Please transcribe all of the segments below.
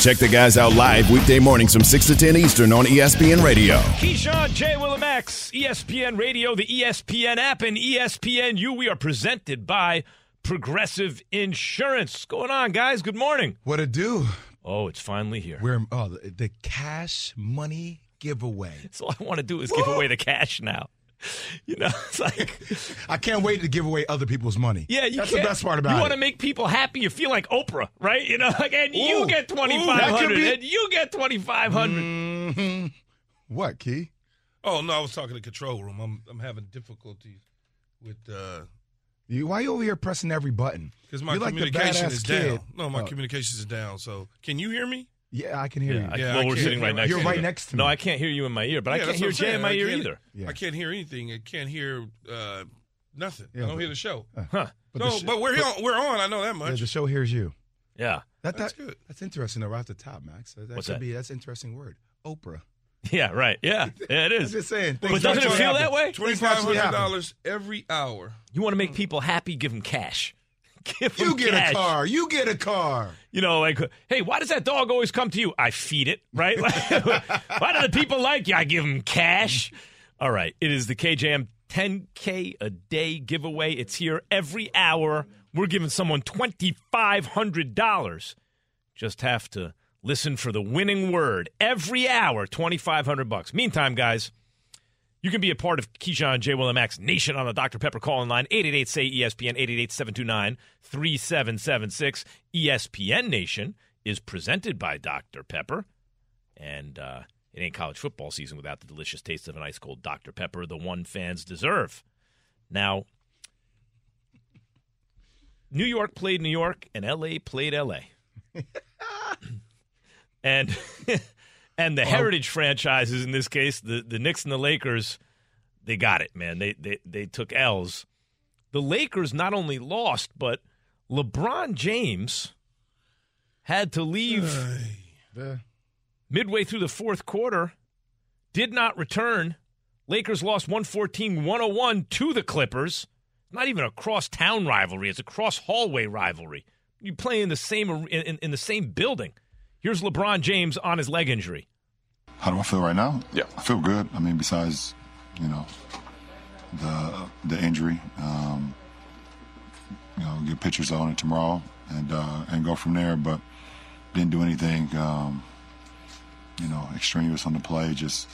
Check the guys out live weekday mornings from 6 to 10 Eastern on ESPN Radio. Keyshawn, J. Willimax, ESPN Radio, the ESPN app, and ESPNU. We are presented by Progressive Insurance. What's going on, guys? Good morning. What it do? Oh, it's finally here. We're oh the, the cash money giveaway. So all I want to do is give away the cash now. You know, it's like, I can't wait to give away other people's money. yeah, you that's the can't- best part about You it. You want to make people happy. You feel like Oprah, right? You know, like, and you Ooh. get Ooh, twenty that five could hundred, be- and you get twenty five hundred. Mhm. What key? Oh no, I was talking to control room. I'm I'm having difficulties with uh You why you over here pressing every button? because my You're communication badass is kid. down. No, my Oh. communication is down. So can you hear me? Yeah, I can hear Yeah, you. Yeah, well, we're sitting right next. You're to right you. next to me. No. I can't hear you in my ear, but I can't hear what Jay in my ear either. Yeah. I can't hear anything. I can't hear uh nothing. Yeah, I don't but- hear the show. Huh? But no, sh- but we're on. We're on. I know that yeah, much. the show hears you. Yeah. That, That's good. That's interesting though, right off the top, Max. That, that What's should that? be that's an interesting word. Oprah. Yeah. Right. Yeah. Yeah. It I'm just saying. But things doesn't it feel happen. that way? Twenty Things five actually hundred happen. dollars every hour. You want to make people happy? Give them cash. Give You get cash. a car. You get a car. You know, like, hey, why does that dog always come to you? I feed it, right? why do the people like you? I give them cash. All right, it is the KJM 10K a day giveaway. It's here every hour. We're giving someone $2,500. Just have to listen for the winning word every hour. 2,500 bucks. Meantime, guys. You can be a part of Keyshawn J. Will and Max Nation on the Dr. Pepper calling line, 888 say ESPN, 888 729 3776. ESPN Nation is presented by Dr. Pepper. And uh, it ain't college football season without the delicious taste of an ice cold Dr. Pepper, the one fans deserve. Now, New York played New York, and LA played LA. and and the heritage franchises in this case, the the Knicks and the Lakers, they got it, man. They they they took L's. The Lakers not only lost, but LeBron James had to leave midway through the fourth quarter, did not return. Lakers lost 114 101 to the Clippers. Not even a cross town rivalry, it's a cross hallway rivalry. You play in the same in, in, in the same building. Here's LeBron James on his leg injury. How do I feel right now? Yeah, I feel good. I mean, besides, you know, the the injury, um, you know, get pictures on it tomorrow and uh, and go from there. But didn't do anything, um, you know, extraneous on the play. Just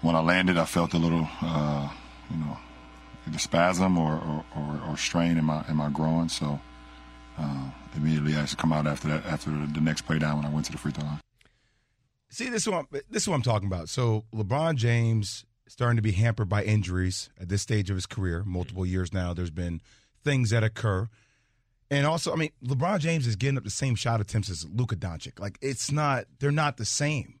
when I landed, I felt a little, uh, you know, either spasm or, or, or, or strain in my in my groin. So uh, immediately I come out after that after the, the next play down when I went to the free throw line. See, this is what I'm, this is what I'm talking about. So LeBron James starting to be hampered by injuries at this stage of his career, multiple years now. There's been things that occur, and also, I mean, LeBron James is getting up the same shot attempts as Luka Doncic. Like it's not, they're not the same.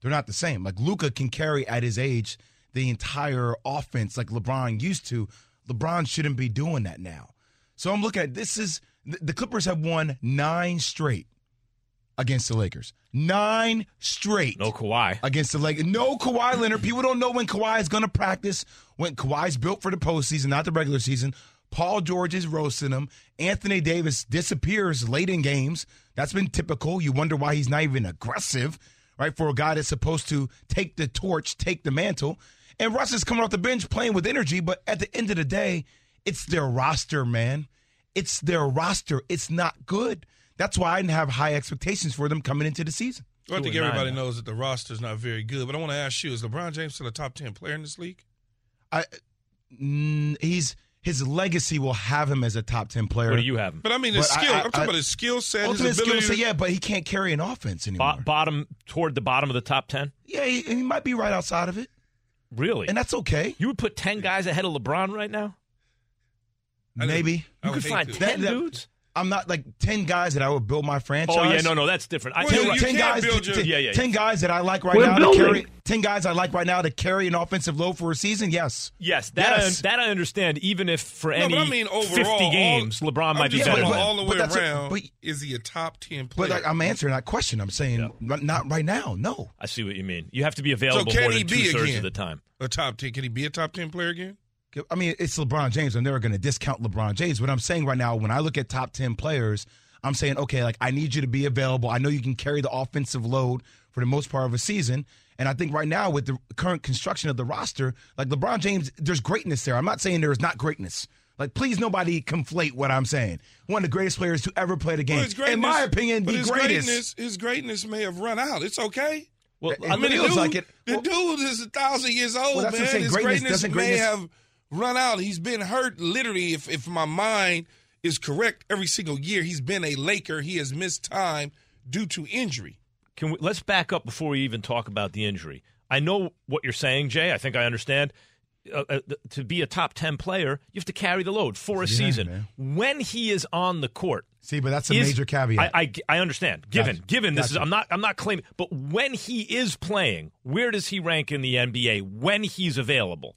They're not the same. Like Luka can carry at his age the entire offense like LeBron used to. LeBron shouldn't be doing that now. So I'm looking at this is the Clippers have won nine straight against the Lakers. Nine straight. No Kawhi. Against the Lakers. No Kawhi Leonard. People don't know when Kawhi is going to practice. When Kawhi's built for the postseason, not the regular season. Paul George is roasting him. Anthony Davis disappears late in games. That's been typical. You wonder why he's not even aggressive, right? For a guy that's supposed to take the torch, take the mantle. And Russ is coming off the bench playing with energy, but at the end of the day, it's their roster, man. It's their roster. It's not good. That's why I didn't have high expectations for them coming into the season. Well, I think Two and nine everybody knows that the roster is not very good, but I want to ask you: Is LeBron James still a top ten player in this league? I, mm, he's his legacy will have him as a top ten player. What do you have him? But I mean, his But skill. I, I- am talking I- about his skill set, his Ultimate skill set, yeah, but he can't carry an offense anymore. Bo- bottom toward the bottom of the top 10? yeah, he, he might be right outside of it, Really? and that's okay. you would put 10 guys ahead of LeBron right now? I didn't- Maybe I You could find to. 10 That- that- dudes? I'm not like ten guys that I would build my franchise. Oh yeah, no, no, that's different. I, Well, you're you ten guys, build your- t- Yeah, yeah, ten guys that I like right We're now building. to carry. Ten guys I like right now to carry an offensive load for a season. Yes, Yes, that Yes. I, that I understand. Even if for No, any I mean overall, 50 all- games, LeBron I'm might be better. talking than about that. all the But way that's a- around. but- is he a top ten player? but like, I'm answering that question. I'm saying not- not right now. No. I see what you mean. You have to be available can more he than be two thirds of the time. a top ten. Can he be a top ten player again? I mean, it's LeBron James. I'm never going to discount LeBron James. What I'm saying right now, when I look at top 10 players, I'm saying, okay, like, I need you to be available. I know you can carry the offensive load for the most part of a season. And I think right now, with the current construction of the roster, like LeBron James, there's greatness there. I'm not saying there is not greatness. Like, please, nobody conflate what I'm saying. One of the greatest players to ever play the game. Well, his In my opinion, the his greatest. greatness, his greatness may have run out. It's okay. Well, It I mean, the feels dude, like it. the Well- dude is a thousand years old, Well, that's what I'm man. saying. His Greatness- greatness, doesn't may have run out. He's been hurt literally. If if my mind is correct, every single year he's been a Laker. He has missed time due to injury. Can we, let's back up before we even talk about the injury. I know what you're saying, Jay. I think I understand. Uh, uh, to be a top 10 player, you have to carry the load for a Yeah, season. man. When he is on the court, See, but that's a is- major caveat. I, I, I understand. Given, Gotcha. given this is, I'm not, I'm not claiming. But when he is playing, where does he rank in the NBA when he's available?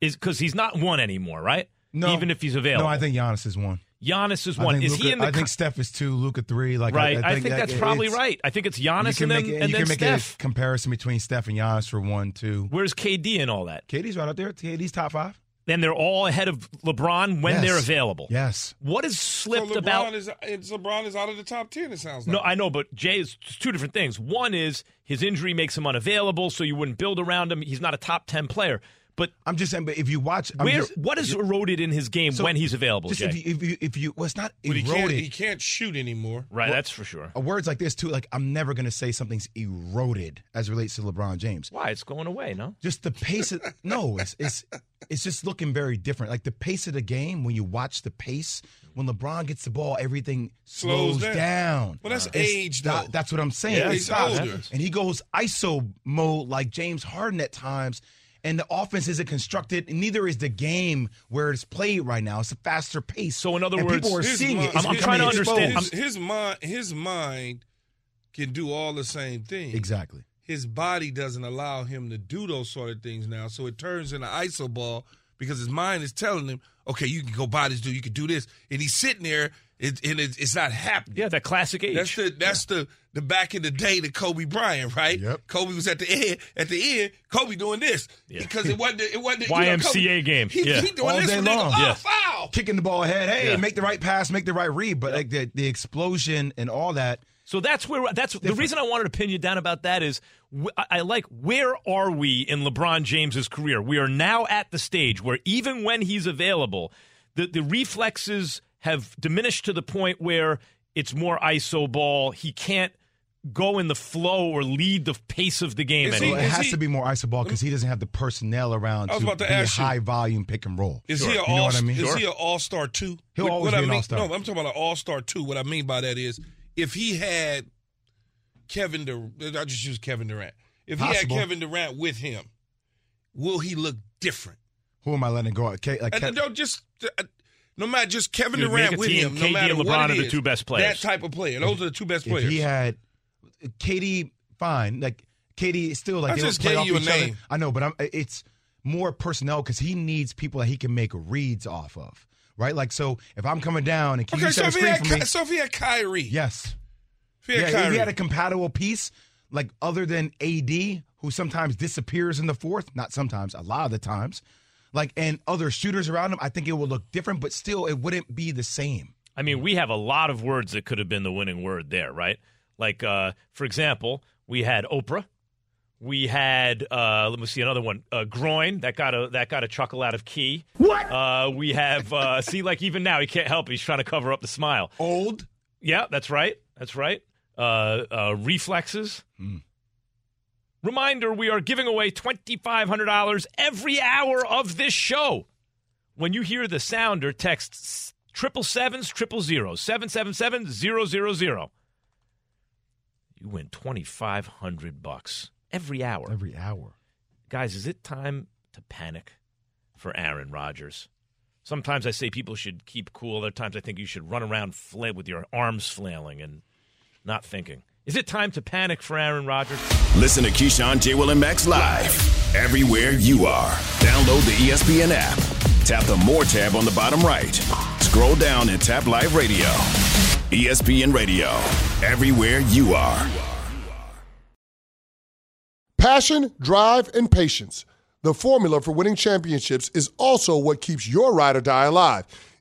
Is because he's not one anymore, right? no, even if he's available. No, I think Giannis is one. Giannis is one. think Is Luka, he in the? I think Steph is two, Luka three. Like right. I, I think, that that's it- probably right. I think it's You Giannis can and make, then, it, and you then can make Steph. a comparison between Steph and Giannis for one, two. Where's KD and all that? KD's right out there. KD's top five. Then they're all ahead of LeBron when Yes. they're available. Yes. What is So slipped LeBron about? is it's LeBron is out of the top ten. It sounds like. No, I know, but Jay is two different things. One is his injury makes him unavailable, so you wouldn't build around him. He's not a top ten player. But I'm just saying, but if you watch, I'm where just- what is eroded in his game so when he's available, Just Jay? if you, if you, if you, well, it's not but he can't eroded. he can't shoot anymore. right, that's for sure. Uh, Words like this too, like I'm never going to say something's eroded as it relates to LeBron James. Why it's going away? No, Just the pace of no, it's it's it's just looking very different. Like the pace of the game when you watch the pace when LeBron gets the ball, everything Slows slows, down. down. Well, that's It's age, not- though. that's what I'm saying. Yeah, It he's stops. older. and he goes ISO mode like James Harden at times. And the offense isn't constructed, and neither is the game where it's played right now. It's a faster pace. So in other and words- people are seeing mind- it. It's I'm- I'm trying to understand. His, his mind his mind can do all the same things. Exactly. his body doesn't allow him to do those sort of things now. So it turns into iso ball because his mind is telling him, okay, you can go buy this dude, you can do this, and he's sitting there, it, and it, it's not happening. yeah, that classic age. That's the that's the the back in the day the Kobe Bryant, right? Yep. Kobe was at the end. At the end, Kobe doing this Yeah. because it wasn't it wasn't you know, YMCA Kobe, game. He, Yeah. he doing All this day for nigga. long. Oh, Yeah. foul. kicking the ball ahead. Hey, Yeah. make the right pass, make the right read. But like the, the explosion and all that. So that's where that's the reason I wanted to pin you down about that is wh- I, I like where are we in LeBron James's career? We are now at the stage where even when he's available, the the reflexes have diminished to the point where it's more iso ball. He can't go in the flow or lead the pace of the game Is he- Well, anymore. it is has he- to be more iso ball because he doesn't have the personnel around I was to about to be a ask you. high volume pick and roll. Is Sure. he a you know all? I mean? Is he an all star two? He'll what, always what be I an mean, all-star. No, I'm talking about an all star two. What I mean by that is if he had Kevin Durant, I just use Kevin Durant. If he had Kevin Durant with him, will he look different? Who am I letting go? Okay, like And Kev- no, just uh, no matter just Kevin Durant with team. him. KD No and matter LeBron what are the two best players. That type of player. Those are the two best if players. he had KD, fine. Like KD is still like I they just play gave off you a each other. name. I know, but I'm, it's more personnel because he needs people that he can make reads off of. Right, like so. If I'm coming down and okay, so if, he had, for me? So if he had Kyrie, yes, if he had yeah, if Kyrie, he had a compatible piece, like other than AD, who sometimes disappears in the fourth, not sometimes, a lot of the times, like and other shooters around him, I think it would look different, but still it wouldn't be the same. I mean, we have a lot of words that could have been the winning word there, right? Like, uh, for example, we had Oprah. We had uh, let me see another one. Uh, groin that got a that got a chuckle out of Key. What? Uh, we have uh, see like even now he can't help. it. He's trying to cover up the smile. Old, Yeah, that's right. That's right. Uh, uh, reflexes. Reminder: We are giving away twenty five hundred dollars every hour of this show. When you hear the sounder, text triple sevens triple zeros seven seven seven zero zero zero. You win twenty five hundred bucks every hour. every hour. Guys, is it time to panic for Aaron Rodgers? Sometimes I say people should keep cool. Other times I think you should run around fla- with your arms flailing and not thinking. Is it time to panic for Aaron Rodgers? Listen to Keyshawn, J. Will, and Max live everywhere you are. Download the ESPN app. Tap the More tab on the bottom right. Scroll down and tap Live Radio. ESPN Radio, everywhere you are. Passion, drive, and patience. The formula for winning championships is also what keeps your ride or die alive.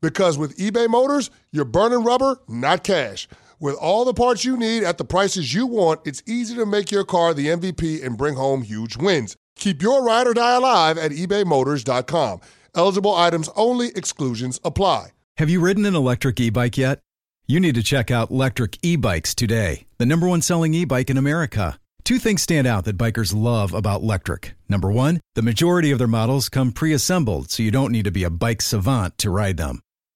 Because with eBay Motors, you're burning rubber, not cash. With all the parts you need at the prices you want, it's easy to make your car the MVP and bring home huge wins. Keep your ride or die alive at ebaymotors.com. Eligible items only, exclusions apply. Have you ridden an electric e bike yet? You need to check out Lectric E Bikes today, the number one selling e bike in America. Two things stand out that bikers love about Lectric. Number one, the majority of their models come pre assembled, so you don't need to be a bike savant to ride them.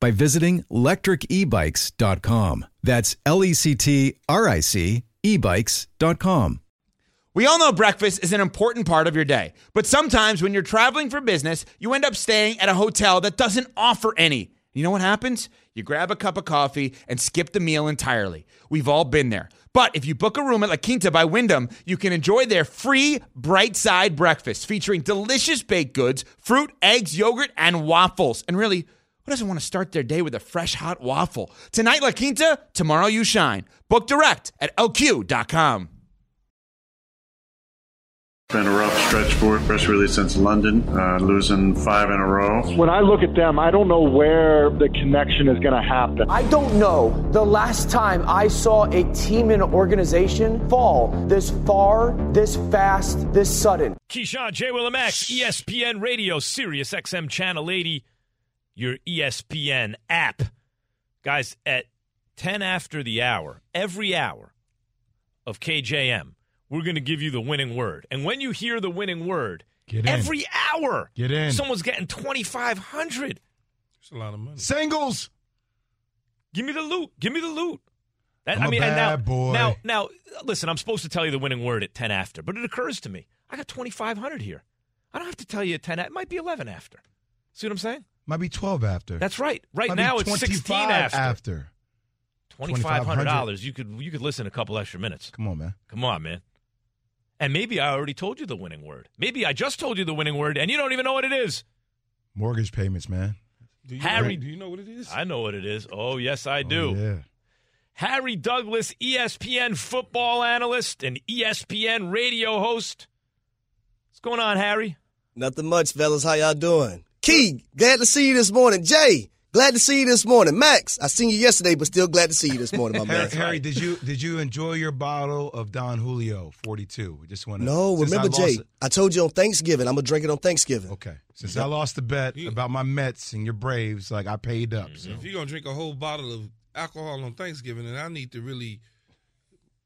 by visiting lectricebikes.com. That's L E C T R I C ebikes.com. We all know breakfast is an important part of your day, but sometimes when you're traveling for business, you end up staying at a hotel that doesn't offer any. You know what happens? You grab a cup of coffee and skip the meal entirely. We've all been there. But if you book a room at La Quinta by Wyndham, you can enjoy their free bright side breakfast featuring delicious baked goods, fruit, eggs, yogurt, and waffles. And really, who doesn't want to start their day with a fresh hot waffle? Tonight, La Quinta, tomorrow, you shine. Book direct at lq.com. Been a rough stretch for it, especially really since London, uh, losing five in a row. When I look at them, I don't know where the connection is going to happen. I don't know the last time I saw a team and organization fall this far, this fast, this sudden. Keyshawn, J. Will, and Max, E ESPN Radio, Sirius XM Channel 80, your ESPN app. Guys, at 10 after the hour, every hour of KJM, we're going to give you the winning word. And when you hear the winning word, Get in. every hour, Get in. someone's getting 2500 It's a lot of money. Singles. Give me the loot. Give me the loot. That, I'm I a mean, and now, bad boy. now, now, listen. I'm supposed to tell you the winning word at ten after, but it occurs to me I got 2,500 here. I don't have to tell you at ten. It might be 11 after. See what I'm saying? Might be 12 after. That's right. Right Might be now it's 16 after. after. $2,500. You could you could listen a couple extra minutes. Come on, man. Come on, man. And maybe I already told you the winning word. Maybe I just told you the winning word, and you don't even know what it is. Mortgage payments, man. Do you Harry, do you know what it is? I know what it is. Oh, yes, I do. Oh, yeah. Harry Douglas, ESPN football analyst and ESPN radio host. What's going on, Harry? Nothing much, fellas. How y'all doing? Key, glad to see you this morning. Jay, glad to see you this morning. Max, I seen you yesterday, but still glad to see you this morning, my Harry, man. Harry, did you did you enjoy your bottle of Don Julio 42? Just want to No, remember, Jay, I told you on Thanksgiving. I'm going to drink it on Thanksgiving. Okay. Since I lost the bet about my Mets and your Braves, like I paid up. Mm-hmm. So If you're gonna drink a whole bottle of alcohol on Thanksgiving, then I need to really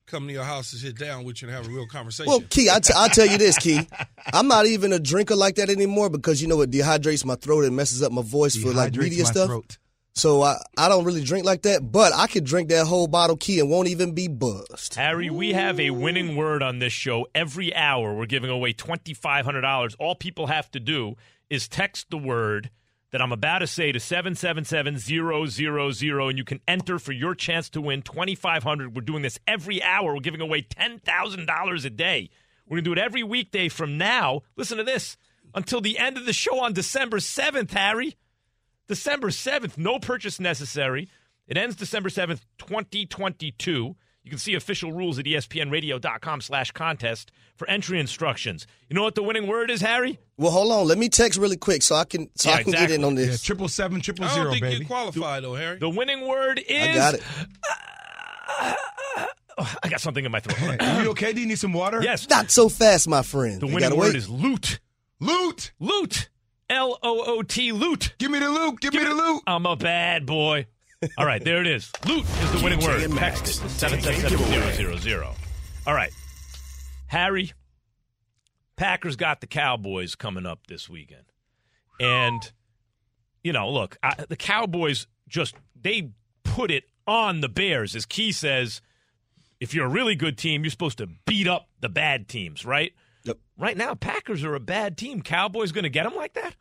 come to your house and sit down with you and have a real conversation. Well, Key, I t- I'll tell you this, Key. I'm not even a drinker like that anymore because you know it dehydrates my throat and messes up my voice for like media my stuff. throat. So I, I don't really drink like that, but I could drink that whole bottle, Key, and won't even be buzzed. Harry, we have a winning word on this show. Every hour, we're giving away $2,500. All people have to do is text the word that I'm about to say to 777-000, and you can enter for your chance to win 2500 We're doing this every hour. We're giving away $10,000 a day. We're going to do it every weekday from now. Listen to this. Until the end of the show on December 7th, Harry. December 7th, no purchase necessary. It ends December 7th, 2022. You can see official rules at espnradio.com slash contest for entry instructions. You know what the winning word is, Harry? Well, hold on. Let me text really quick so I can so Yeah, I can get in on this. Triple seven, triple I don't think baby. you qualify though, Harry. The winning word is. I got it. Oh, I got something in my throat. Are you okay? Do you need some water? yes. Not so fast, my friend. The winning gotta word wait. is loot. Loot. Loot. L O O T. Loot. Give me the loot. Give, me the loot. I'm a bad boy. All right, there it is. Loot is the winning DJ word. Text it seven seven seven zero zero zero. All right, Harry. Packers got the Cowboys coming up this weekend, and you know, look, I, the Cowboys just they put it on the Bears, as Key says. If you're a really good team, you're supposed to beat up the bad teams, right? Yep. Right now, Packers are a bad team. Cowboys going to get them like that?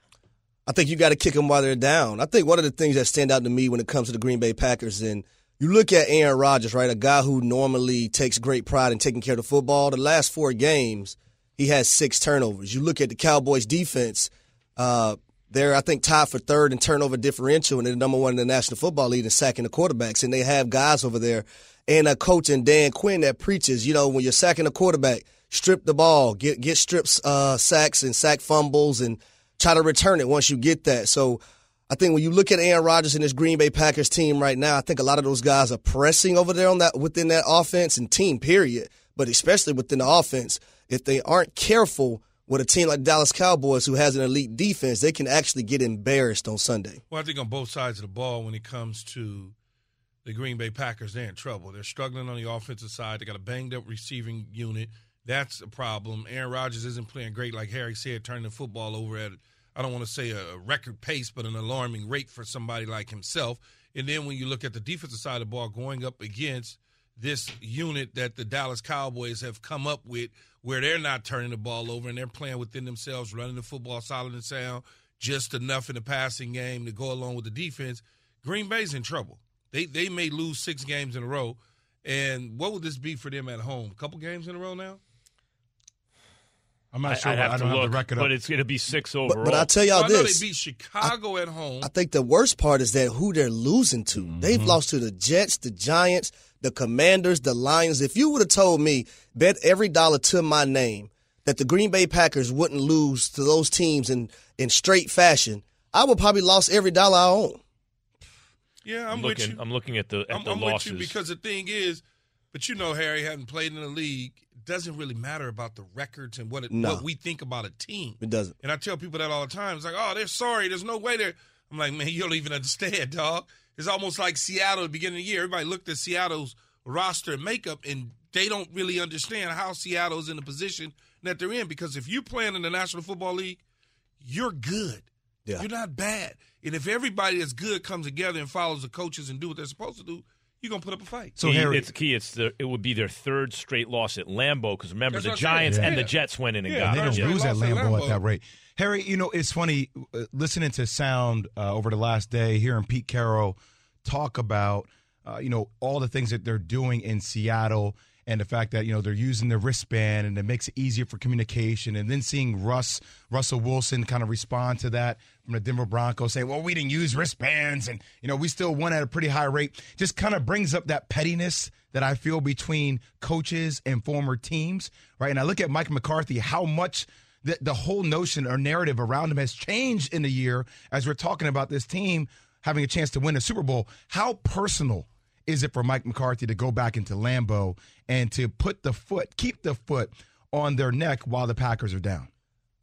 I think you got to kick them while they're down. I think one of the things that stand out to me when it comes to the Green Bay Packers, and you look at Aaron Rodgers, right, a guy who normally takes great pride in taking care of the football. The last four games, he has six turnovers. You look at the Cowboys' defense. Uh, they're, I think, tied for third in turnover differential, and they're number one in the National Football League in sacking the quarterbacks. And they have guys over there and a coach in Dan Quinn that preaches, you know, when you're sacking a quarterback, strip the ball, get get strips, uh, sacks and sack fumbles, and try to return it once you get that. So I think when you look at Aaron Rodgers and his Green Bay Packers team right now, I think a lot of those guys are pressing over there on that within that offense and team period, but especially within the offense. If they aren't careful with a team like Dallas Cowboys who has an elite defense, they can actually get embarrassed on Sunday. Well, I think on both sides of the ball, when it comes to the Green Bay Packers, they're in trouble. They're struggling on the offensive side. They got a banged up receiving unit. That's a problem. Aaron Rodgers isn't playing great, like Harry said, turning the football over at, I don't want to say a record pace, but an alarming rate for somebody like himself. And then when you look at the defensive side of the ball, going up against this unit that the Dallas Cowboys have come up with, where they're not turning the ball over and they're playing within themselves, running the football solid and sound, just enough in the passing game to go along with the defense. Green Bay's in trouble. They they may lose six games in a row. And what would this be for them at home? A couple games in a row now? I'm not I, sure. I'd have I to don't have look, the record but it's going to be six But, overall. but I tell y'all Well, I know this. they beat Chicago at home. I think the worst part is that who they're losing to. Mm-hmm. They've lost to the Jets, the Giants, the Commanders, the Lions. If you would have told me, bet every dollar to my name, that the Green Bay Packers wouldn't lose to those teams in, in straight fashion, I would probably lost every dollar I own. yeah, I'm, I'm with looking. you. I'm looking at the at I'm, the I'm losses. with you because the thing is, but you know, Harry hadn't played in the league. Doesn't really matter about the records and what it, No. what we think about a team. It doesn't. And I tell people that all the time. It's like, oh, they're sorry. There's no way they're. I'm like, man, you don't even understand, dog. It's almost like Seattle at the beginning of the year. Everybody looked at Seattle's roster and makeup, and they don't really understand how Seattle's in the position that they're in. Because if you're playing in the National Football League, you're good. Yeah. You're not bad. And if everybody that's good comes together and follows the coaches and do what they're supposed to do, you're gonna put up a fight. So Key, Harry, it's key. It's the it would be their third straight loss at Lambeau because remember That's the what I'm. Giants and the Jets went in and Yeah, got they them. don't lose at Lost at Lambeau at that rate. Harry, you know it's funny uh, listening to sound uh, over the last day, hearing Pete Carroll talk about uh, you know all the things that they're doing in Seattle and the fact that you know they're using the wristband and it makes it easier for communication. And then seeing Russ Russell Wilson kind of respond to that from the Denver Broncos, saying, "Well, we didn't use wristbands, and you know we still won at a pretty high rate." Just kind of brings up that pettiness that I feel between coaches and former teams, right? And I look at Mike McCarthy, how much the, the whole notion or narrative around him has changed in the year as we're talking about this team having a chance to win a Super Bowl. How personal is it for Mike McCarthy to go back into Lambeau and to put the foot, keep the foot on their neck while the Packers are down?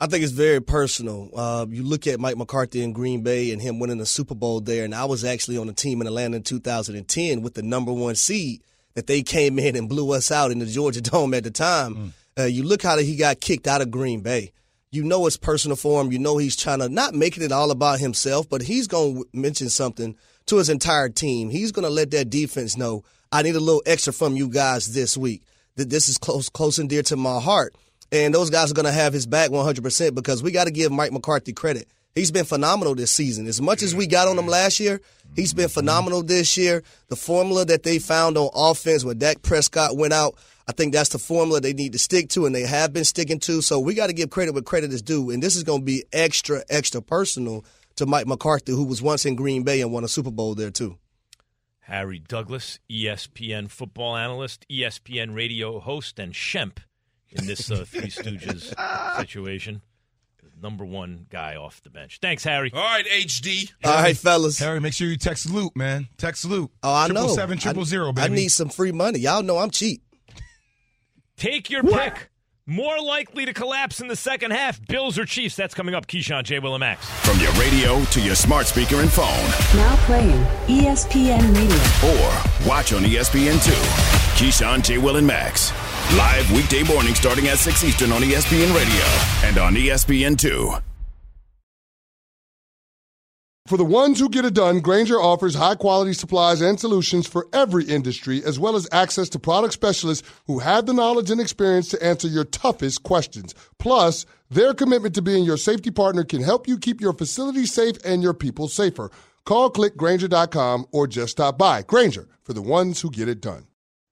I think it's very personal. Uh, you look at Mike McCarthy in Green Bay and him winning the Super Bowl there, and I was actually on the team in Atlanta in 2010 with the number one seed that they came in and blew us out in the Georgia Dome at the time. Uh, you look how he got kicked out of Green Bay. You know it's personal for him. You know he's trying to not making it all about himself, but he's going to mention something to his entire team. He's going to let that defense know, I need a little extra from you guys this week. That this is close, close and dear to my heart. And those guys are going to have his back 100% because we got to give Mike McCarthy credit. He's been phenomenal this season. As much as we got on him last year, he's been mm-hmm. phenomenal this year. The formula that they found on offense when Dak Prescott went out, I think that's the formula they need to stick to, and they have been sticking to. So we got to give credit where credit is due. And this is going to be extra, extra personal to Mike McCarthy, who was once in Green Bay and won a Super Bowl there, too. Harry Douglas, ESPN football analyst, ESPN radio host, and Shemp in this uh, Three Stooges situation. Number one guy off the bench. Thanks, Harry. All right, HD. All right, fellas. Harry, make sure you text Loop, man. Text Loop. Oh, I know. Triple seven triple I- zero, I need some free money. Y'all know I'm cheap. Take your pick. More likely to collapse in the second half. Bills or Chiefs? That's coming up. Keyshawn, J. Will, and Max. From your radio to your smart speaker and phone, Now playing ESPN Radio. or watch on E ESPN2. Keyshawn, J. Will, and Max. Live weekday morning starting at 6 Eastern on ESPN Radio and on E ESPN2. For the ones who get it done, Grainger offers high quality supplies and solutions for every industry, as well as access to product specialists who have the knowledge and experience to answer your toughest questions. Plus, their commitment to being your safety partner can help you keep your facility safe and your people safer. Call clickgrainger.com or just stop by. Grainger for the ones who get it done.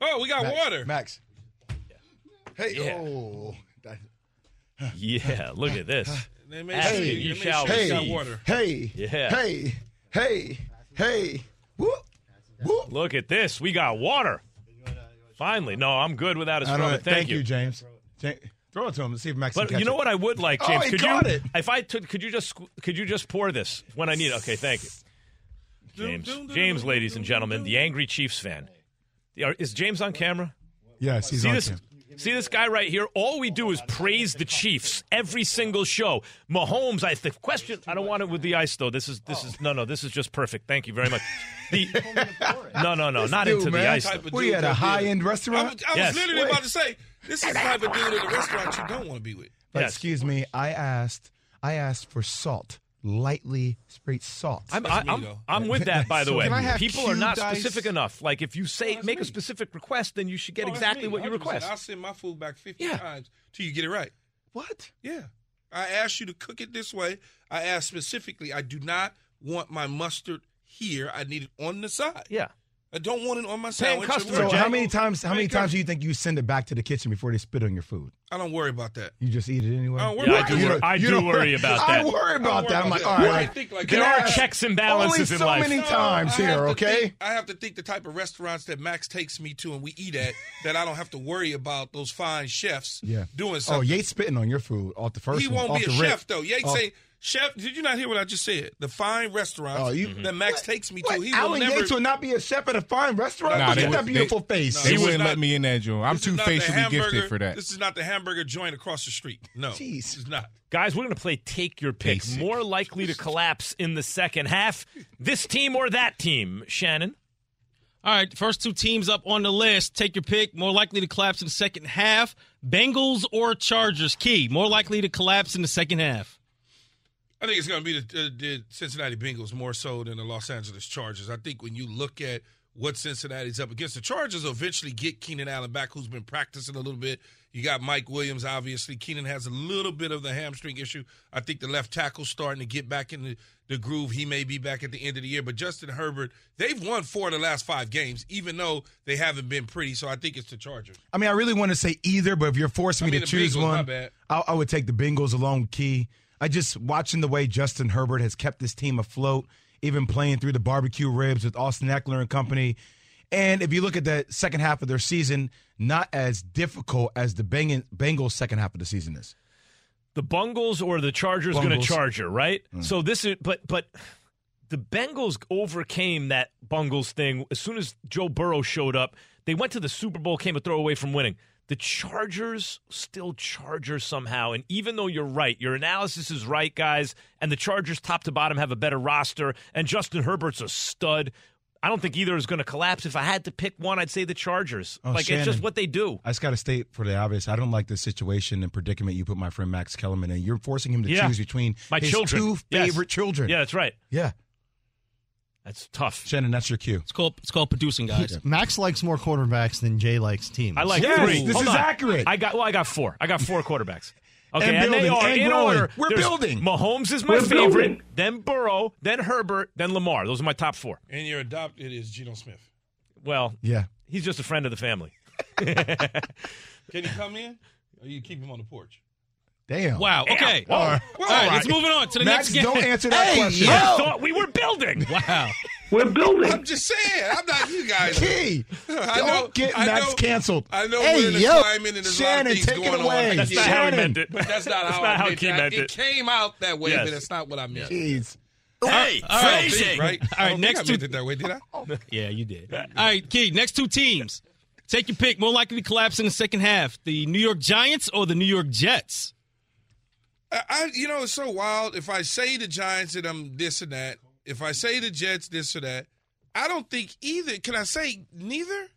Oh, we got Max, water. Max. Hey, Yeah. oh. that- Yeah, look at this. They made Ask sure- you, they you shall sure hey, got receive. water. hey, Yeah. hey, hey, hey. Whoop, whoop. Look at this. We got water. Finally. No, I'm good without a I straw. don't know. but Thank, you, James. Ja- Throw it to him and see if Max But can catch you know it. what I would like, Oh, James? he could caught you, it. if I took, could you just could you just pour this when I need? it? Okay, thank you, James. James, ladies and gentlemen, the angry Chiefs fan. Are- Is James on camera? Yes, he's see on this. camera. See this guy right here. All we do is praise the Chiefs every single show. Mahomes, I the question. I don't want it with the ice though. This is this is no no. This is just perfect. Thank you very much. The, no no no, not dude, into man. the ice. Type though. of We dude at a high did. end I was, restaurant. I was Yes. literally Wait. about to say, this is the type of dude at a restaurant you don't want to be with. But Yes. excuse me, I asked. I asked for salt, lightly sprayed salt. I'm, I, me, I'm. I'm with that, by the So way. can I have People are not cubed ice? specific enough. Like if you say that's make a specific request, then you should get Oh, exactly me, what you 100%. request. I'll send my food back 50 Yeah. times till you get it right. what? Yeah. I asked you to cook it this way. I asked specifically, I do not want my mustard here. I need it on the side. Yeah. I don't want it on my Paying sandwich. customer, So whatever. Jack. how many times? How many Paying times do you think you send it back to the kitchen before they spit on your food? I don't worry about that. You just eat it anyway. I don't worry Yeah, I about do that. You worry- don't- I you do don't worry about I that. worry about that. I'm like, all I right. think like There that. are checks and Only balances in so life. many times I have here, to okay? think- I have to think the type of restaurants that Max takes me to and we eat at that I don't have to worry about those fine chefs Yeah. doing Oh, something. Yates spitting on your food off the first he one. won't off be a the rip. chef though. Yates Off- say, "Chef, did you not hear what I just said? The fine restaurants Oh, you- that Max takes me to, What? he will Alan never." Yates will not be a chef at a fine restaurant. Nah, Look they at that beautiful they- face. They this is wouldn't not- let me in that joint. I'm too not the facially gifted for that. This is not the hamburger joint across the street. No, Jeez. this is not. Guys, we're going to play Take Your Pick. Basic. More likely to collapse in the second half. This team or that team, Shannon? All right, first two teams up on the list. Take your pick. More likely to collapse in the second half. Bengals or Chargers? Key. More likely to collapse in the second half. I think it's going to be the, uh, the Cincinnati Bengals more so than the Los Angeles Chargers. I think when you look at what Cincinnati's up against, the Chargers will eventually get Keenan Allen back, who's been practicing a little bit. You got Mike Williams, obviously. Keenan has a little bit of the hamstring issue. I think the left tackle's starting to get back in the the groove. He may be back at the end of the year. But Justin Herbert, they've won four of the last five games, even though they haven't been pretty. So I think it's the Chargers. I mean, I really want to say either, but if you're forcing me I mean, to choose Bengals, one. I, I would take the Bengals along with Key. I just watching the way Justin Herbert has kept this team afloat, even playing through the barbecue ribs with Austin Ekeler and company. And if you look at the second half of their season, not as difficult as the Beng- Bengals' second half of the season is. The Bungles or the Chargers going to Bungles. Charger, right? Mm. So this is, but but the Bengals overcame that Bungles thing as soon as Joe Burrow showed up. They went to the Super Bowl, came a throw away from winning. The Chargers still Chargers somehow, and even though you're right, your analysis is right, guys, and the Chargers top to bottom have a better roster, and Justin Herbert's a stud. I don't think either is going to collapse. If I had to pick one, I'd say the Chargers. Oh, like it's just what they do. I just got to state for the obvious. I don't like the situation and predicament you put my friend Max Kellerman in. You're forcing him to Yeah. choose between My his children. two Yes. favorite children. Yeah, that's right. Yeah, that's tough. Shannon, that's your cue. It's called it's called producing, guys. Max likes more quarterbacks than Jay likes teams. I like Yes, three. this Hold is on. accurate. I got well, I got four. I got four quarterbacks. Okay, And and, they building, are and in growing. order. We're There's- building. Mahomes is my We're favorite. building. Then Burrow. Then Herbert. Then Lamar. Those are my top four. And your adopted is Geno Smith. Well, Yeah. he's just a friend of the family. Can he come in? Or you keep him on the porch? Damn. Wow. Okay. All right. All right, let's move on to the Max, next game. don't answer that Hey, question. yo! I thought we were building. Wow. We're building. I'm just saying. I'm not you guys. Key, I don't know- get I Max know- canceled. I know Hey, we're in a yo, climate and there's Shannon, a lot of things take it going away. on. That's not Yeah. how I Shannon. meant it. But that's not That's how not I how meant Key it. meant It it. came out that way, Yes. but that's not what I meant. Jeez. Hey, I don't crazy. think, right? All I right, don't next think I meant two- it that way, did I? Yeah, you did. All right, Key. Next two teams. Take your pick. More likely to collapse in the second half: the New York Giants or the New York Jets. I, I, you know, it's so wild. If I say the Giants, that I'm this and that. If I say the Jets, this or that. I don't think either. Can I say neither?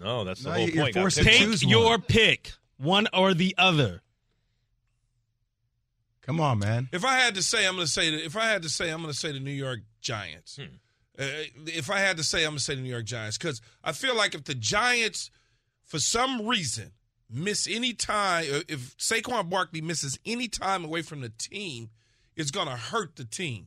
No, that's the No, whole point. guys. forced to Take choose one. your pick, one or the other. Come on, man. If I had to say, I'm going to say. The, if I had to say, I'm going to say the New York Giants. Uh, if I had to say, I'm going to say the New York Giants because I feel like if the Giants, for some reason, miss any time, uh, if Saquon Barkley misses any time away from the team, it's going to hurt the team.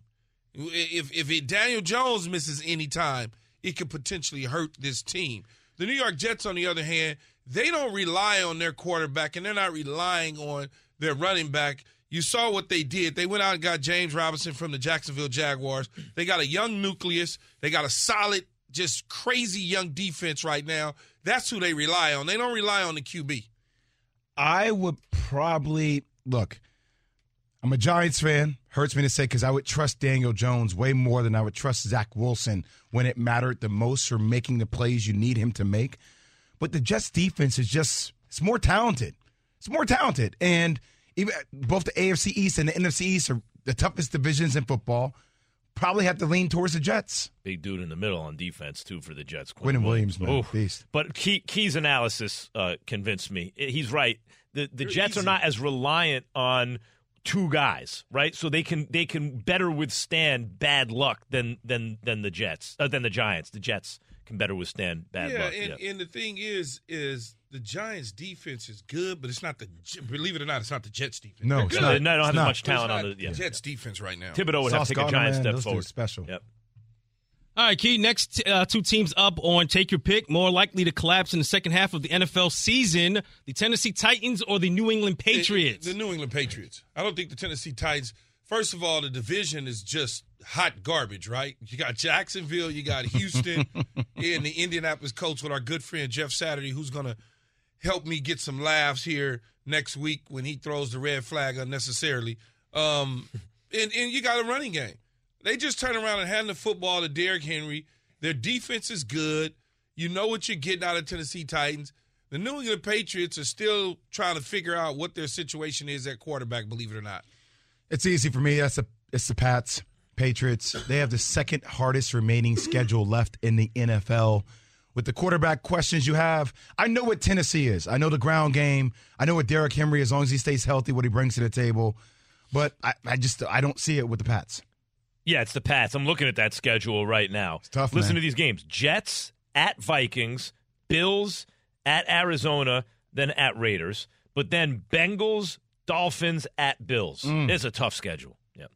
If if it, Daniel Jones misses any time, it could potentially hurt this team. The New York Jets, on the other hand, they don't rely on their quarterback and they're not relying on their running back. You saw what they did. They went out and got James Robinson from the Jacksonville Jaguars. They got a young nucleus. They got a solid, just crazy young defense right now. That's who they rely on. They don't rely on the QB. I would probably look. I'm a Giants fan. Hurts me to say because I would trust Daniel Jones way more than I would trust Zach Wilson when it mattered the most for making the plays you need him to make. But the Jets defense is just it's more talented. It's more talented, and even both the AFC East and the NFC East are the toughest divisions in football. Probably have to lean towards the Jets. Big dude in the middle on defense too for the Jets. Quinnen Williams, man, Oof. beast. But Key, Key's analysis uh, convinced me. He's right. The the They're Jets are not as reliant on two guys, right? So they can they can better withstand bad luck than than than the Jets uh, than the Giants. The Jets can better withstand bad yeah, luck. and, yeah. and the thing is, is the Giants' defense is good, but it's not the. Believe it or not, it's not the Jets' defense. No, They're it's good. not. They don't have It's as not. much talent It's on the yeah. Jets' defense right now. Thibodeaux would have to take a giant man, step those forward. special. Yep. All right, Key. Next uh, two teams up on take your pick. More likely to collapse in the second half of the NFL season: the Tennessee Titans or the New England Patriots. The New England Patriots. I don't think the Tennessee Titans. First of all, the division is just hot garbage, right? You got Jacksonville, you got Houston, and the Indianapolis Colts with our good friend Jeff Saturday, who's going to help me get some laughs here next week when he throws the red flag unnecessarily. Um, and, and you got a running game. They just turn around and hand the football to Derrick Henry. Their defense is good. You know what you're getting out of Tennessee Titans. The New England Patriots are still trying to figure out what their situation is at quarterback, believe it or not. It's easy for me. That's the it's the Pats, Patriots. They have the second hardest remaining schedule left in the NFL. With the quarterback questions you have, I know what Tennessee is. I know the ground game. I know what Derrick Henry, as long as he stays healthy, what he brings to the table. But I, I just I don't see it with the Pats. Yeah, it's the Pats. I'm looking at that schedule right now. It's tough, Listen man. to these games: Jets at Vikings, Bills at Arizona, then at Raiders, but then Bengals, Dolphins at Bills. Mm. It's a tough schedule. Yeah.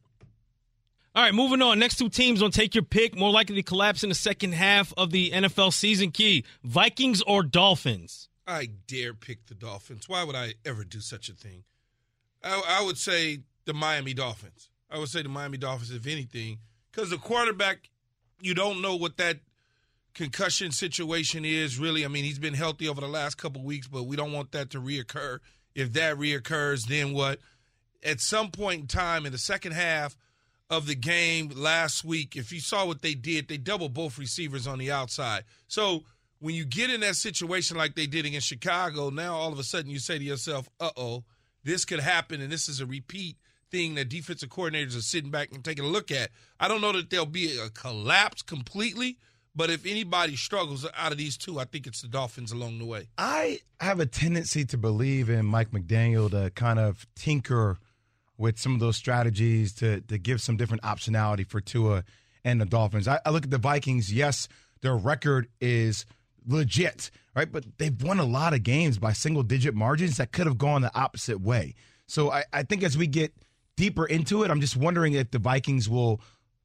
All right, moving on. Next two teams on take your pick. More likely to collapse in the second half of the NFL season. Key Vikings or Dolphins. I dare pick the Dolphins. Why would I ever do such a thing? I, I would say the Miami Dolphins. I would say the Miami Dolphins, if anything, because the quarterback, you don't know what that concussion situation is really. I mean, he's been healthy over the last couple weeks, but we don't want that to reoccur. If that reoccurs, then what? At some point in time in the second half of the game last week, if you saw what they did, they doubled both receivers on the outside. So when you get in that situation like they did against Chicago, now all of a sudden you say to yourself, uh oh, this could happen, and this is a repeat thing that defensive coordinators are sitting back and taking a look at. I don't know that there'll be a collapse completely, but if anybody struggles out of these two, I think it's the Dolphins along the way. I have a tendency to believe in Mike McDaniel to kind of tinker with some of those strategies to to give some different optionality for Tua and the Dolphins. I, I look at the Vikings. Yes, their record is legit, right? But they've won a lot of games by single digit margins that could have gone the opposite way. So I, I think as we get deeper into it, I'm just wondering if the Vikings will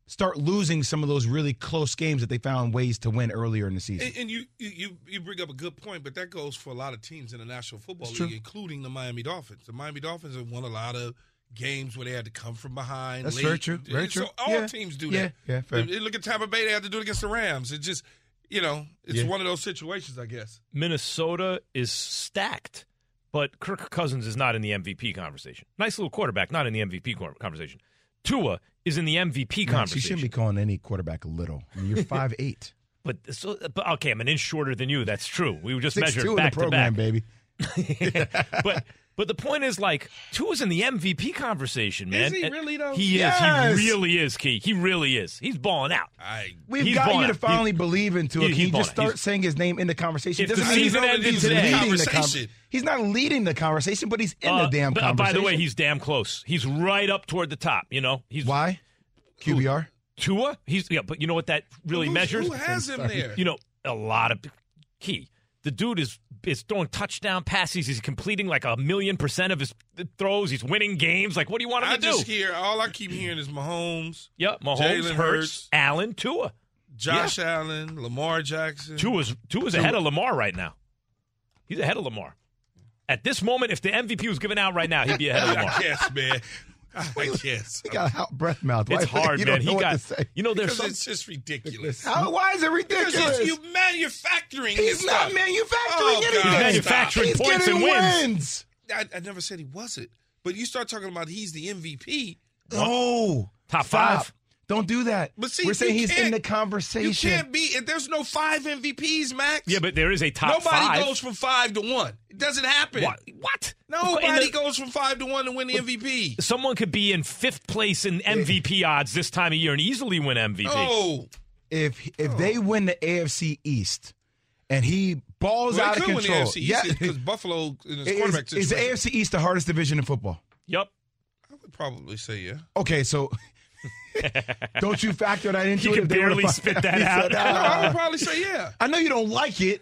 start losing some of those really close games that they found ways to win earlier in the season. And, and you, you you bring up a good point, but that goes for a lot of teams in the National Football It's League, true. including the Miami Dolphins. The Miami Dolphins have won a lot of games where they had to come from behind. That's late. very true. Very so true. all Yeah. teams do Yeah. that. Yeah, yeah fair. They- Look at Tampa Bay; they had to do it against the Rams. It just, you know, it's Yeah. one of those situations, I guess. Minnesota is stacked, but Kirk Cousins is not in the MVP conversation. Nice little quarterback, not in the MVP conversation. Tua is in the MVP Max, you shouldn't be calling any quarterback a little. I mean, you're five eight. But so, but okay, I'm an inch shorter than you. That's true. We were just Six measured two in the back to back, baby. but but the point is, like, Tua's in the MVP conversation, man. Is he really, though? He Yes. is. He really is. Key. He really is. He's balling out. I We've He's got you to finally He- believe into he- it. Can you just balling out. start saying his name in the conversation? If the Doesn't mean season he's ended he's today- leading the Conversation. conversation. He's not leading the conversation, but he's in Uh, the damn but, conversation. by the way, he's damn close. He's right up toward the top. You know, he's why QBR. Tua. He's yeah, but you know what that really Who- measures? Who has him there? You know, a lot of key. The dude is is throwing touchdown passes. He's completing like a million percent of his throws. He's winning games. Like, what do you want him I to do? just hear all I keep hearing is Mahomes, Yep, Mahomes, Jalen Hurts, Allen, Tua. Josh Allen, Lamar Jackson. Tua's Tua's ahead of Lamar right now. He's ahead of Lamar. At this moment, if the MVP was given out right now, he'd be ahead of Lamar. I guess, man. I guess. He got a hot breath mouth. Why It's think hard, man. He got. You know, there's Because some. it's just ridiculous. How, why is it Because ridiculous? it's, you manufacturing He's not stuff. manufacturing Oh, anything. God, Manufacturing He's points getting and wins. wins. I, I never said he wasn't. But you start talking about he's the MVP. Oh, Top Stop. five. Don't do that. But see, We're saying he's in can't- the You conversation. can't be. if There's no five MVPs, Max. Yeah, but there is a top Nobody five. goes from five to one. It doesn't happen. What? What? Nobody the- goes from five to one to win the MVP. Someone could be in fifth place in MVP odds this time of year and easily win MVP. Oh, if if they win the AFC East and he balls well, out they of control, win the AFC yeah, because Buffalo in his is, quarterback is the situation. AFC East the hardest division in football? Yep. I would probably say yeah. Okay, so don't you factor that into it? You it? can if they were to barely spit that out. said, No, I would "Ah." probably say yeah. I know you don't like it.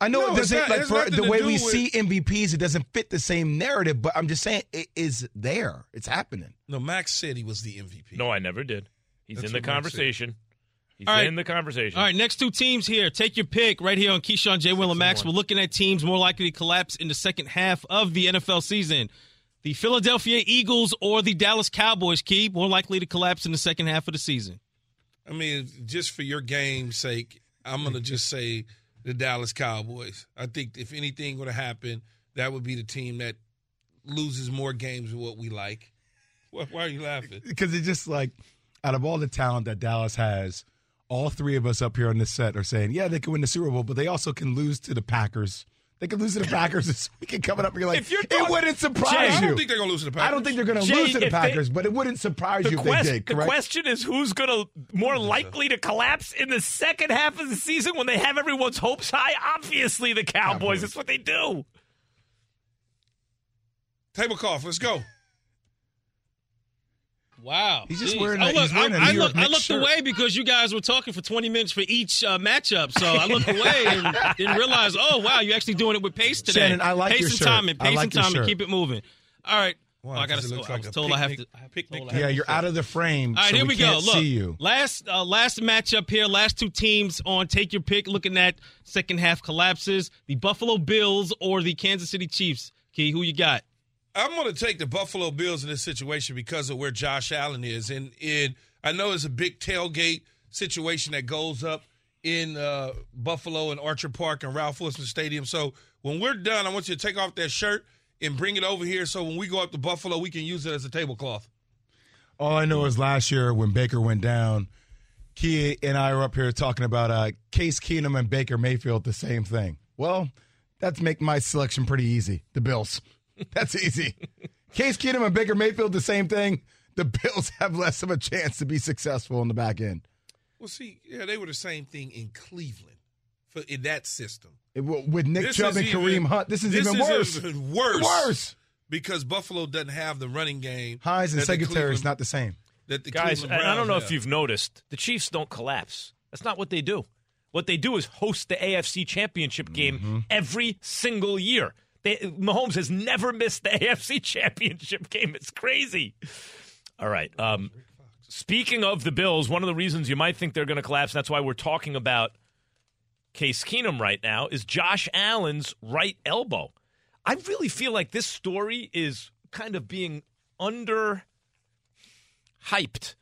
I know No, it doesn't not- like for the way we with- see MVPs. It doesn't fit the same narrative, but I'm just saying it is there. It's happening. No, Max said he was the MVP. No, I never did. He's That's in the what Max said. conversation. He's All right. in the conversation. All right, next two teams here. Take your pick right here on Keyshawn J. Will and Max. We're looking at teams more likely to collapse in the second half of the NFL season. The Philadelphia Eagles or the Dallas Cowboys, Key, more likely to collapse in the second half of the season. I mean, just for your game's sake, I'm gonna just say the Dallas Cowboys. I think if anything were to happen, that would be the team that loses more games than what we like. Why, why are you laughing? because it's just like out of all the talent that Dallas has, all three of us up here on this set are saying, yeah, they can win the Super Bowl, but they also can lose to the Packers. They could lose to the Packers this weekend coming up. And you're like, If you're it wouldn't surprise Jay, you. I don't think they're gonna lose to the Packers. I don't think they're going to lose to the if they- Packers, but it wouldn't surprise you if quest- they did. the Correct? question is who's going to more likely to collapse in the second half of the season when they have everyone's hopes high? Obviously, the Cowboys. Cowboys. That's what they do. Table cough. Let's go. Wow. He's just Jeez. wearing I, a- look, he's wearing I, New I, look, I looked shirt. away because you guys were talking for 20 minutes for each uh, matchup. So I looked away and didn't realize, oh, wow, you're actually doing it with pace today. Shannon, I like pace your and shirt. timing, pace like and timing. shirt. Keep it moving. All right. Why? Oh, I gotta. looks I like was told I have to. picnic- I have picnic I Yeah, to you're out of the frame. All right, so here we, go. can't Look, last uh, last matchup here. Last two teams on take your pick. Looking at second half collapses. The Buffalo Bills or the Kansas City Chiefs. Key, who you got? I'm going to take the Buffalo Bills in this situation because of where Josh Allen is, and and I know it's a big tailgate situation that goes up in uh, Buffalo and Orchard Park and Ralph Wilson Stadium. So when we're done, I want you to take off that shirt and bring it over here, so when we go up to Buffalo, we can use it as a tablecloth. All I know is last year when Baker went down, Kia and I were up here talking about uh, Case Keenum and Baker Mayfield, the same thing. Well, that's make my selection pretty easy. The Bills. That's easy. Case Keenum and Baker Mayfield, the same thing. The Bills have less of a chance to be successful in the back end. Well, see, yeah, they were the same thing in Cleveland for in that system. It- with Nick This Chubb is and even- Kareem Hunt, this is even worse. even worse. Worse. because Buffalo doesn't have the running game. Hines and that Singletary is not the same. That the Guys, Cleveland and I don't know have. if you've noticed, the Chiefs don't collapse. That's not what they do. What they do is host the AFC Championship game Mm-hmm. every single year. They, Mahomes has never missed the AFC Championship game. It's crazy. All right. Um, speaking of the Bills, one of the reasons you might think they're going to collapse, and that's why we're talking about Case Keenum right now, is Josh Allen's right elbow. I really feel like this story is kind of being under hyped.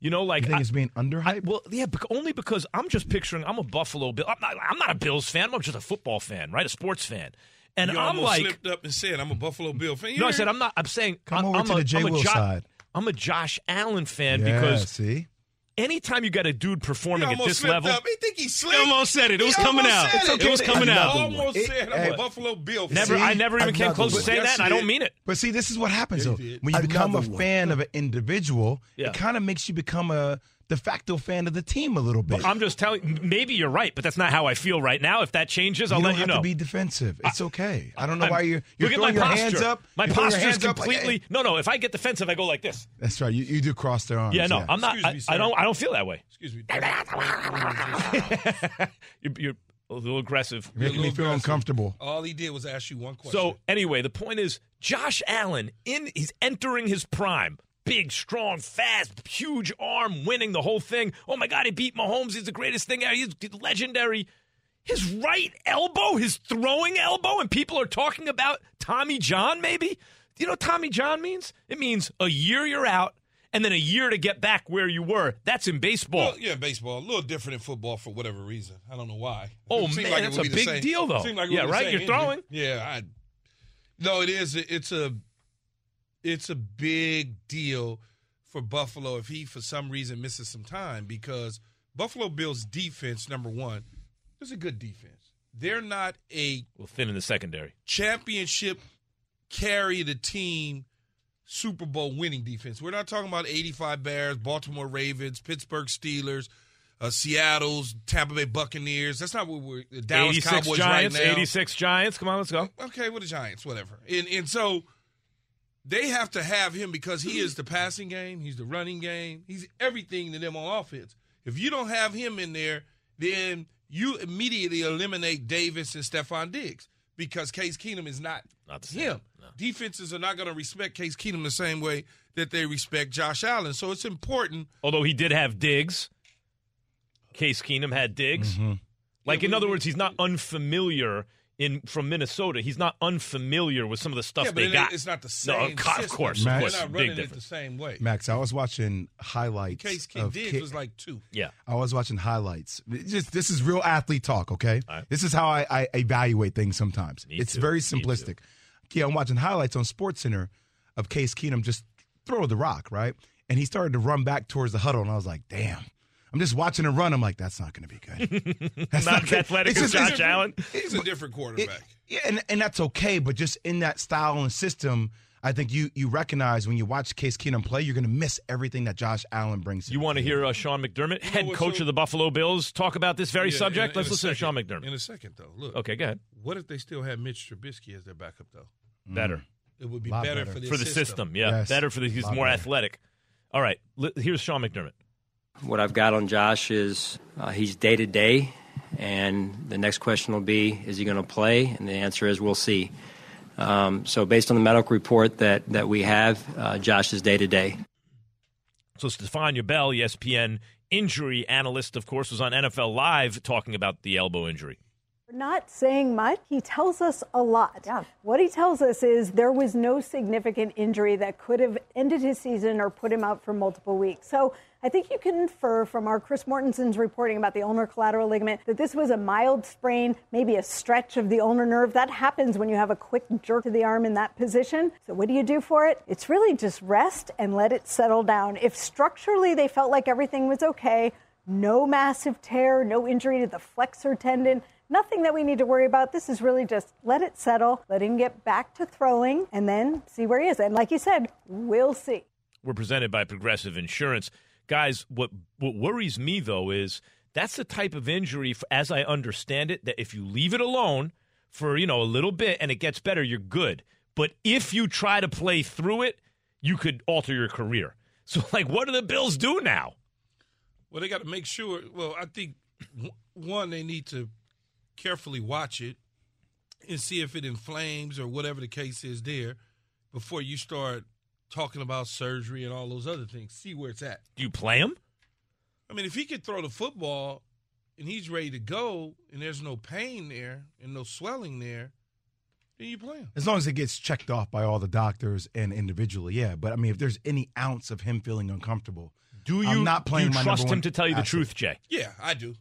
You know, like You think I- it's being underhyped? well, yeah, only because I'm just picturing I'm a Buffalo Bill. I'm not, I'm not a Bills fan. I'm just a football fan, right? A sports fan. And you I'm almost like, slipped up and said, "I'm a Buffalo Bill fan." You no, I said I'm not. I'm saying Come I'm, over I'm to a, the J. I'm a Jo- side. I'm a Josh Allen fan yeah, because see? anytime you got a dude performing at this level, Up. He think he slipped. He almost said it. It was He coming almost out. said It was coming He out. Almost It- said, "I'm hey, a Buffalo Bill fan." never, See? I never even came Another close to one. saying Yes, that, and I don't mean it. But see, this is what happens though. When you become a Another one. fan of an individual, Yeah. it kind of makes you become a de facto fan of the team a little bit. I'm just telling. Maybe you're right, but that's not how I feel right now. If that changes, I'll you let don't you have know. to be defensive. It's okay. I don't know I'm- why you're you're look throwing my your posture. hands up. My You're throwing your posture is hands up like, completely hey. no, no. If I get defensive, I go like this. That's right. You, you do cross their arms. Yeah, no, I'm not. Excuse I, me, I don't. I don't feel that way. Excuse me. you're, you're a little aggressive. You're making me little feel aggressive. uncomfortable. All he did was ask you one question. So anyway, the point is, Josh Allen in he's entering his prime. Big, strong, fast, huge arm, winning the whole thing. Oh my God, he beat Mahomes. He's the greatest thing ever. He's legendary. His right elbow, his throwing elbow, and people are talking about Tommy John. Maybe do you know what Tommy John means? It means a year you're out, and then a year to get back where you were. That's in baseball. Well, yeah, baseball a little different in football for whatever reason. I don't know why. Oh, man, it that's a big same- deal, though. like Yeah, would be the right? You're injury. throwing. Yeah, I, no, it is. It's a it's a big deal for Buffalo if he for some reason misses some time because Buffalo Bills defense number one is a good defense. They're not a Well, thin in the secondary. championship carry the team Super Bowl winning defense. We're not talking about 85 Bears, Baltimore Ravens, Pittsburgh Steelers, uh, Seattle's Tampa Bay Buccaneers. That's not what we're the Dallas 86 Cowboys Giants. right now. 86 Giants. Come on, let's go. Okay, with the Giants, whatever. And and so they have to have him because he is the passing game, he's the running game, he's everything to them on offense. If you don't have him in there, then you immediately eliminate Davis and Stefon Diggs because Case Keenum is not, Not the same. him. Defenses are not going to respect Case Keenum the same way that they respect Josh Allen. So it's important. Although he did have Diggs. Case Keenum had Diggs. Mm-hmm. Like in other words, he's not unfamiliar in from Minnesota. He's not unfamiliar with some of the stuff yeah, but they it got. it's not the same. of co- of system. course, Max. of course, They're not big running it the same way. Max, I was watching highlights. Case of Diggs Ki- was like two. Yeah. I was watching highlights. Just this is real athlete talk, okay? right. This is how I, I evaluate things sometimes. Me it's too. very simplistic. Yeah, I'm watching highlights on Sports Center of Case Keenum just throw the rock, right? And he started to run back towards the huddle, and I was like, damn. I'm just watching him run. I'm like, that's not going to be good. That's Not as good. athletic as Josh Allen. He's a different It- quarterback. yeah, and, and that's okay, but just in that style and system, I think you you recognize when you watch Case Keenum play, you're going to miss everything that Josh Allen brings. You want to hear uh, Sean McDermott, head what, coach so- of the Buffalo Bills, talk about this very Yeah, subject? in- Let's in a listen to Sean. McDermott. In a second, though. Look. Okay, go ahead. What if they still had Mitch Trubisky as their backup, though? Better It would be better, better. for, this for the system. Yeah, Yes. better for the. He's more better. athletic. All right, here's Sean McDermott. What I've got on Josh is uh, he's day to day, and the next question will be, is he going to play? And the answer is, we'll see. Um, so, based on the medical report that, that we have, uh, Josh is day to day. So, Stefania Bell, ESPN injury analyst, of course, was on NFL Live talking about the elbow injury. Not saying much. He tells us a lot. Yeah. What he tells us is there was no significant injury that could have ended his season or put him out for multiple weeks. So I think you can infer from our Chris Mortensen's reporting about the ulnar collateral ligament that this was a mild sprain, maybe a stretch of the ulnar nerve. That happens when you have a quick jerk to the arm in that position. So what do you do for it? It's really just rest and let it settle down. If structurally they felt like everything was okay, no massive tear, no injury to the flexor tendon, nothing that we need to worry about. This is really just let it settle, let him get back to throwing, and then see where he is. And like you said, we'll see. We're presented by Progressive Insurance. Guys, what, what worries me, though, is that's the type of injury, as I understand it, that if you leave it alone for, you know, a little bit and it gets better, you're good. But if you try to play through it, you could alter your career. So, like, what do the Bills do now? Well, they got to make sure. Well, I think one, they need to carefully watch it and see if it inflames or whatever the case is there before you start talking about surgery and all those other things. See where it's at. Do you play him? I mean, if he could throw the football and he's ready to go and there's no pain there and no swelling there, then you play him. As long as it gets checked off by all the doctors and individually, yeah. But I mean, if there's any ounce of him feeling uncomfortable, do you I'm not playing do you my trust him to tell you the truth, Jay? Yeah, I do.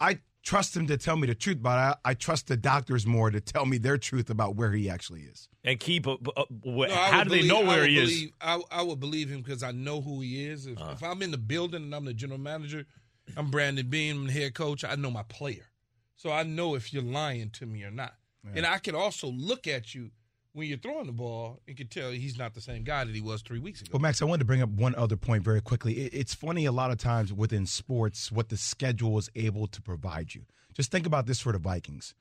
I trust him to tell me the truth, but I, I trust the doctors more to tell me their truth about where he actually is. And keep. Uh, uh, wh- No, how would do they know where would he is? I, I would believe him because I know who he is. If, if I'm in the building and I'm the general manager, I'm Brandon Beane, I'm the head coach. I know my player, so I know if you're lying to me or not. And I can also look at you when you're throwing the ball you can tell he's not the same guy that he was three weeks ago. Well, Max, I wanted to bring up one other point very quickly. It, it's funny a lot of times within sports what the schedule is able to provide you. Just think about this for the Vikings.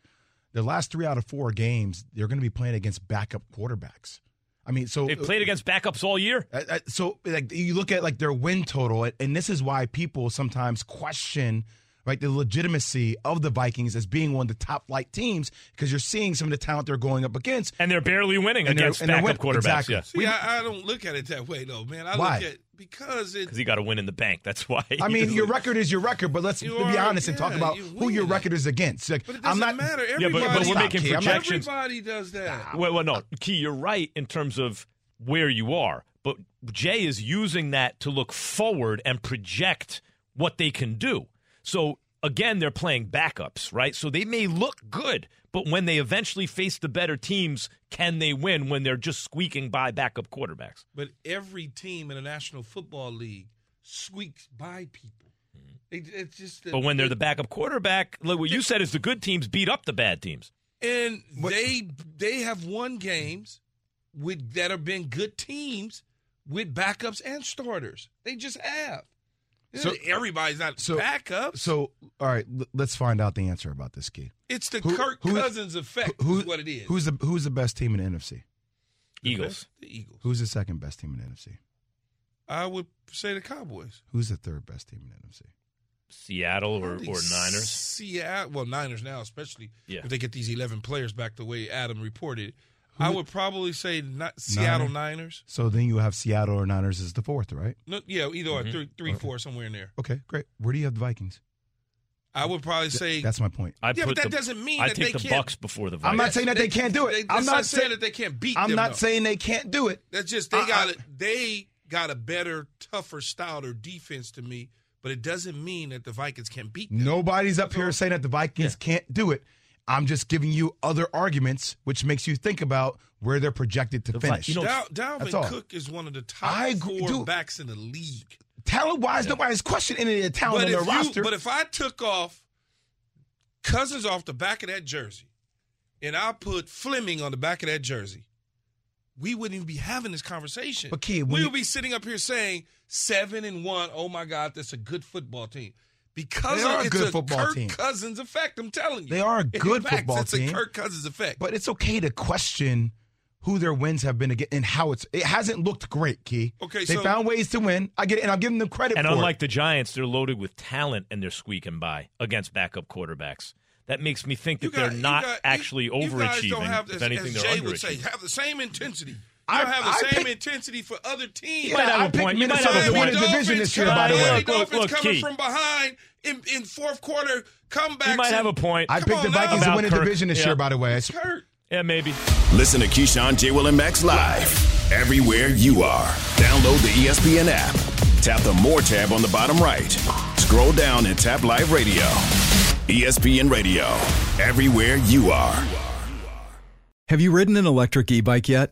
The last three out of four games, they're going to be playing against backup quarterbacks. I mean, so They've played against backups all year. Uh, uh, so like you look at like their win total, and this is why people sometimes question right the legitimacy of the Vikings as being one of the top flight teams because you're seeing some of the talent they're going up against, and they're barely winning And they're- against and backup winning. quarterbacks. Exactly. Yeah. See, I, I don't look at it that way though, man. I Why? look at because it. Because you got to win in the bank. That's why. I mean, your record is your record, but let's You be are- honest and talk about who your record is against. Like, But it I'm doesn't not matter. Yeah, but- Everybody, but we're making Key, I'm not- projections. Everybody does that. Well, well, no, Key, you're right in terms of where you are, but Jay is using that to look forward and project what they can do. So again, they're playing backups, right? So they may look good, but when they eventually face the better teams, can they win when they're just squeaking by backup quarterbacks? But every team in the National Football League squeaks by people. Mm-hmm. It, it's just. But when they're the backup quarterback, like what you said is the good teams beat up the bad teams. and they they have won games with that have been good teams with backups and starters. They just have. So- everybody's not so backups. So, all right, l- let's find out the answer about this key. It's the Who- Kirk who- Cousins effect. Who, is what it is. Who's the Who's the best team in the NFC? Eagles. The Eagles. Who's the second best team in the NFC? I would say the Cowboys. Who's the third best team in the NFC? Seattle or, or Niners. Seattle, well, Niners now, especially Yeah. if they get these eleven players back the way Adam reported. I would probably say not Seattle Niner? Niners. So then you have Seattle or Niners as the fourth, right? No, yeah, either or Mm-hmm. three, three, four, somewhere in there. Okay, great. Where do you have the Vikings? I would probably Th- say that's my point. I Yeah, put but that the- doesn't mean I that take they the can't- Bucks before the Vikings. I'm not saying that they can't do it. They, I'm that's not saying saying that they can't beat I'm them. not though. saying they can't do it. That's just they I- got it. They got a better, tougher style or defense to me, but it doesn't mean that the Vikings can't beat them. Nobody's up here saying that the Vikings can't do it. I'm just giving you other arguments, which makes you think about where they're projected to The Vi- finish. you know, Dal- Dalvin. Cook is one of the top I agree, four dude. backs in the league. Talent wise, nobody's questioning any of the talent But on their you, roster. but if I took off Cousins off the back of that jersey and I put Fleming on the back of that jersey, we wouldn't even be having this conversation. But, Kid, we you- would be sitting up here saying seven and one. Oh my God, that's a good football team. Because They of, are a it's good a football Kirk team. Cousins effect. I'm telling you, They are a In good fact, football it's team. a Kirk Cousins effect. But it's okay to question who their wins have been against and how it's. It hasn't looked great, Key. Okay, they so- found ways to win. I get it, and I'm giving them the credit And for unlike it. the Giants, they're loaded with talent and they're squeaking by against backup quarterbacks. that makes me think that got- they're not got- actually you guys overachieving. don't have, if as, anything, as they're Jay would say, underachieving. have the same intensity. You I- don't have the I same pick- intensity for other teams. You might have I a picked point. You might Minnesota have a point. the division this year, by the way. Look, look, Dolphins look, coming Key. from behind in, in fourth quarter comebacks. You might have a point. I picked the. Vikings to win the Kirk. division this Yeah. year, by the way. It's- Kurt. Yeah, maybe. Listen to Keyshawn, J. Will, and Max live everywhere you are. Download the ESPN app. Tap the More tab on the bottom right. Scroll down and tap Live Radio. ESPN Radio, everywhere you are. Have you ridden an electric e bike yet?